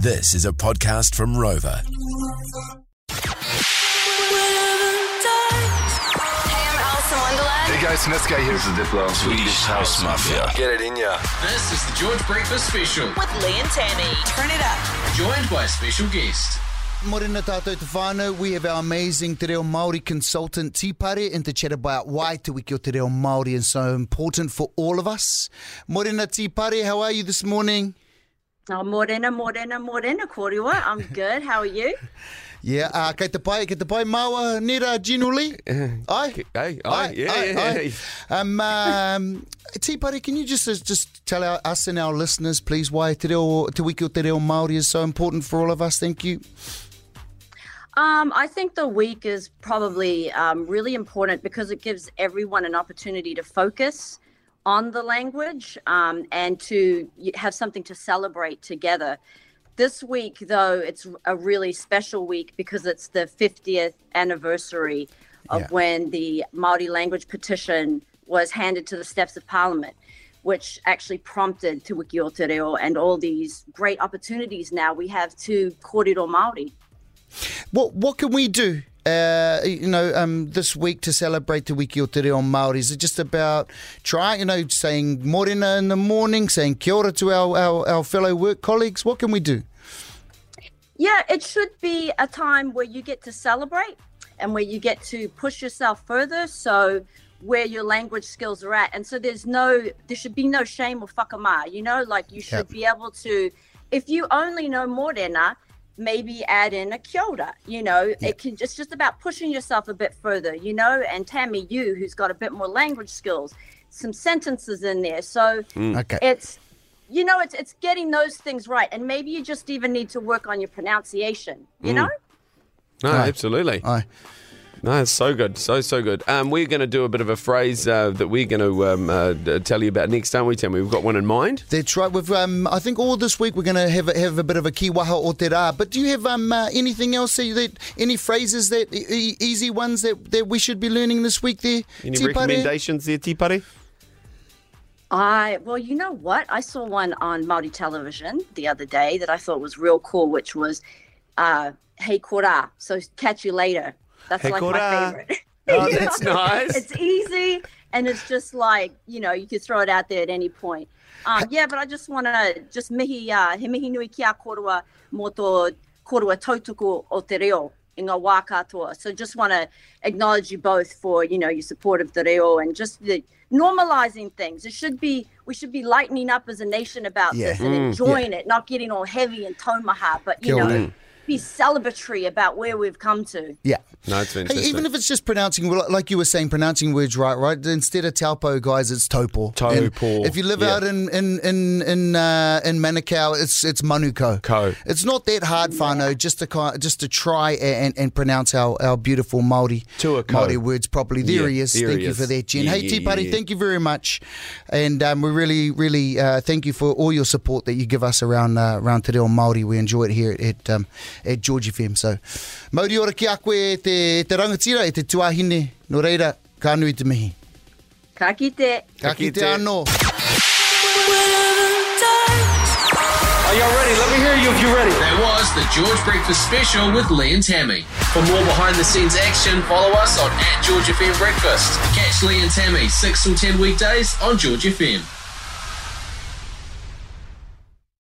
This is a podcast from Rova. Hey, I'm Alison Wonderland. Hey guys, Niska here. This is Diplo. Swedish House Mafia. Get it in ya. This is the George Breakfast Special, With Lee and Tammy. Turn it up. joined by a special guest. Morena tātou te whānau, we have our amazing Te Reo Māori consultant Tipare and to chat about why Te Wiki o Te Reo Māori is so important for all of us. Morena Tipare, how are you this morning? Oh, morena, morena, morena, kōrua. I'm good. How are you? Yeah, uh, kei te pai, kei te pai maua nera generally. Ai? Hey, aye, yeah, yeah, yeah. Um, um, Tipare, can you just uh, just tell our, us and our listeners, please, why Te, Reo, Te Wiki o Te Reo Māori is so important for all of us? Thank you. Um, I think the week is probably um, really important because it gives everyone an opportunity to focus on the language um, and to have something to celebrate together. This week, though, it's a really special week because it's the 50th anniversary of Yeah. when the Maori language petition was handed to the steps of Parliament, which actually prompted Te Wiki o Te Reo and all these great opportunities now we have to kōrero Māori. What what can we do? Uh, you know, um, this week to celebrate the Wiki o Te Reo Māori? Is it just about trying, you know, saying morena in the morning, saying kia ora to our, our, our fellow work colleagues? What can we do? Yeah, it should be a time where you get to celebrate and where you get to push yourself further. So where your language skills are at. And so there's no there should be no shame or whakama, you know, like you should Yep. be able to if you only know morena, maybe add in a Kyoto. you know. It can it's just about pushing yourself a bit further, you know, and Tammy you who's got a bit more language skills, some sentences in there. So mm. Okay. it's you know it's it's getting those things right and maybe you just even need to work on your pronunciation you mm. know No, Aye. absolutely. Aye. No, it's so good, so so good. Um, we're going to do a bit of a phrase uh, that we're going to um, uh, tell you about next, aren't we? Tell me, we've got one in mind. That's right. We've, um, I think all this week we're going to have a, have a bit of a kiwaha o te rā. But do you have um, uh, anything else, that, that any phrases that e- e- easy ones that, that we should be learning this week there? Any Tipare? recommendations there, Tipare? i well you know what i saw one on Māori television the other day that i thought was real cool which was uh hey kora so catch you later that's Hei like kora. my favorite Oh, that's nice. it's easy and it's just like you know you could throw it out there at any point um, yeah but i just want to just mihi uh, he mihi nui ki a korua mo tō korua tautoko o te reo i ngā wā katoa. So just want to acknowledge you both for, you know, your support of te reo and just the normalizing things. It should be, we should be lightening up as a nation about Yeah. this and enjoying it, not getting all heavy and tomaha, but, you Kia know, ora. Be celebratory about where we've come to. Yeah. No, it's fantastic. Hey, even if it's just pronouncing, like you were saying, pronouncing words right, right? Instead of taupo, guys, it's taupo. And Taupo, If you live yeah. out in in in in, uh, in Manukau, it's it's manuko. Ko. It's not that hard, Fano. just to just to try and, and pronounce our, our beautiful Māori Māori words properly. There Yeah, he is. there thank he you is. for that, Jen. Yeah, hey, yeah, Tipare, yeah. thank you very much, and um, we really really uh, thank you for all your support that you give us around uh, around Te Reo Māori. We enjoy it here at um, at George FM. So, mauri ora ki a koe e te, te rangatira e te tuahine, no reira, ka nui te mihi. Ka kite. Ka te kite. anō. Are y'all ready? Let me hear you if you're ready. That was the George Breakfast Special with Lee and Tammy. For more behind the scenes action, follow us on at George FM Breakfast. Catch Lee and Tammy 6 till 10 weekdays on George FM.